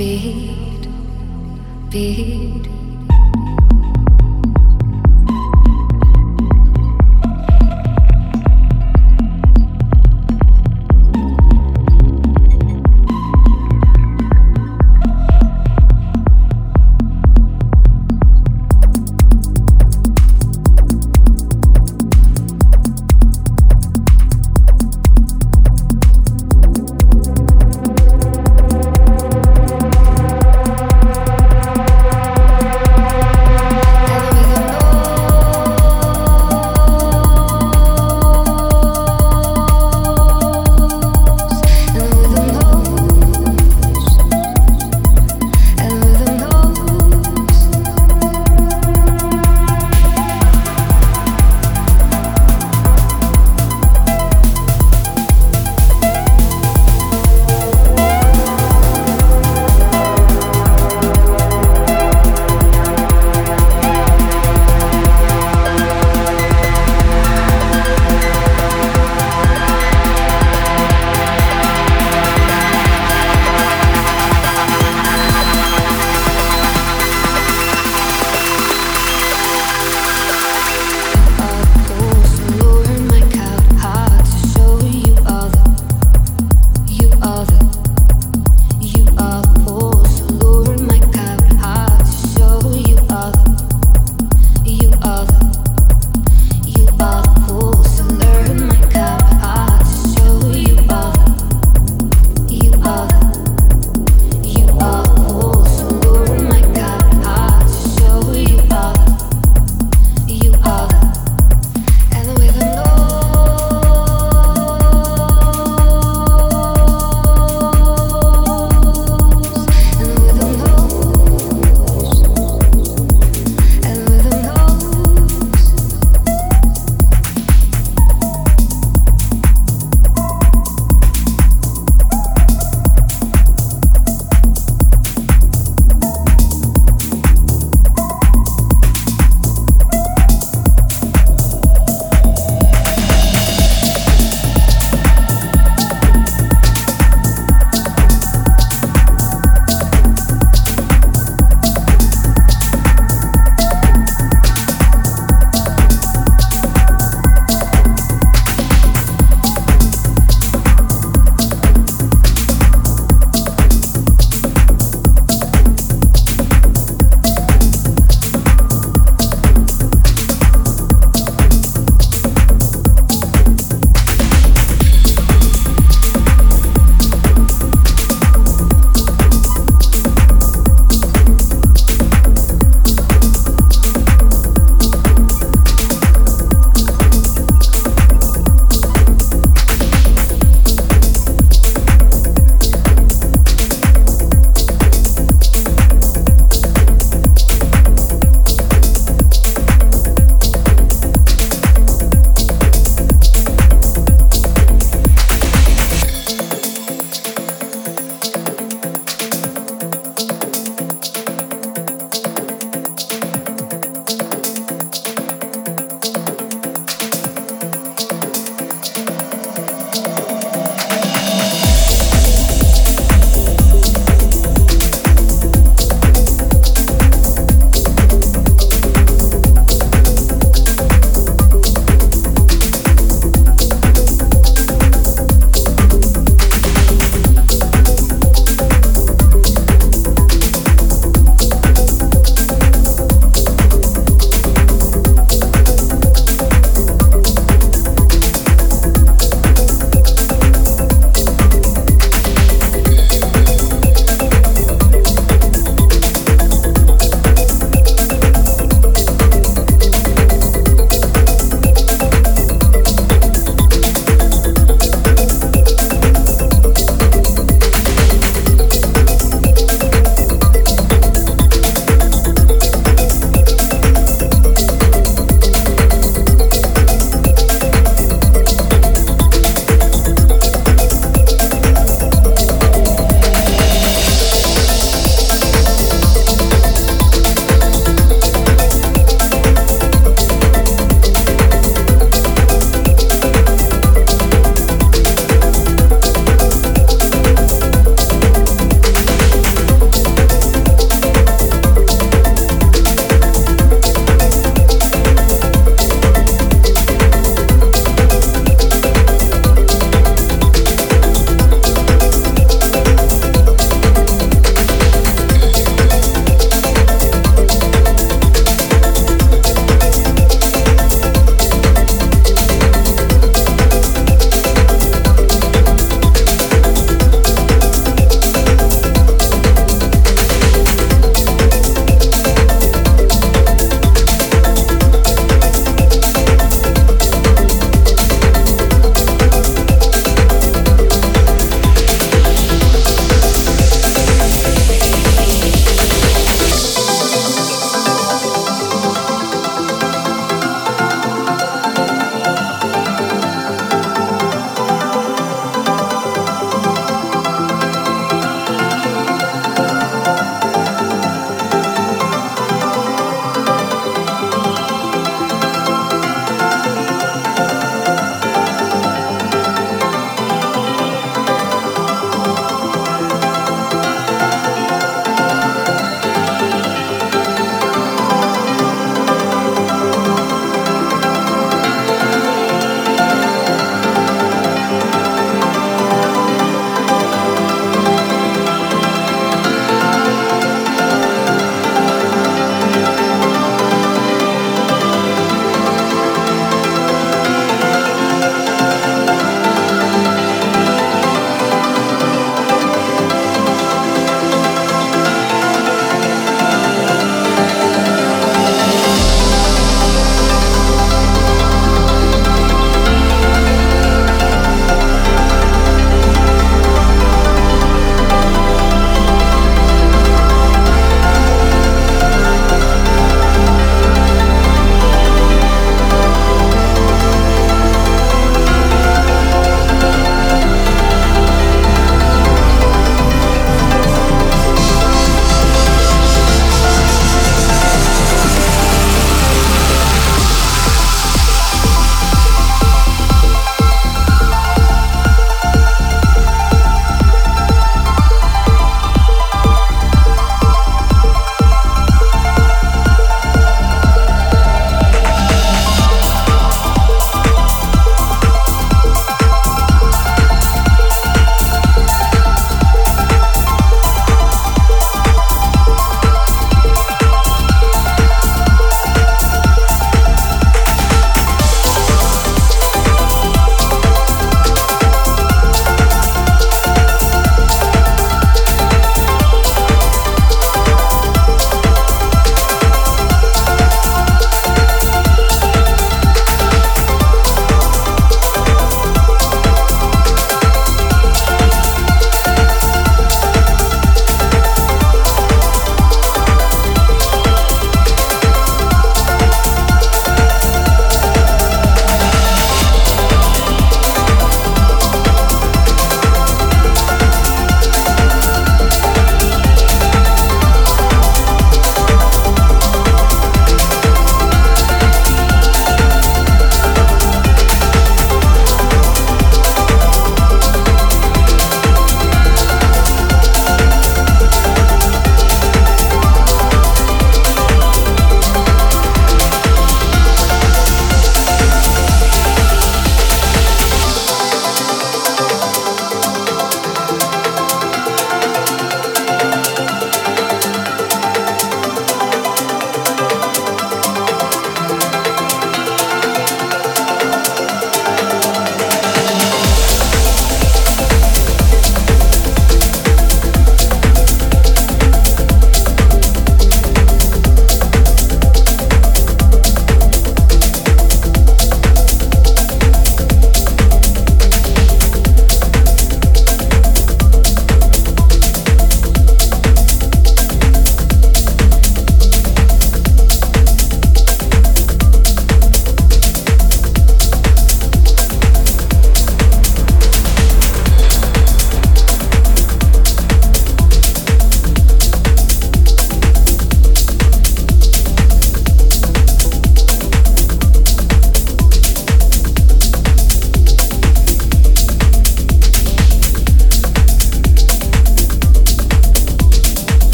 beat, beat.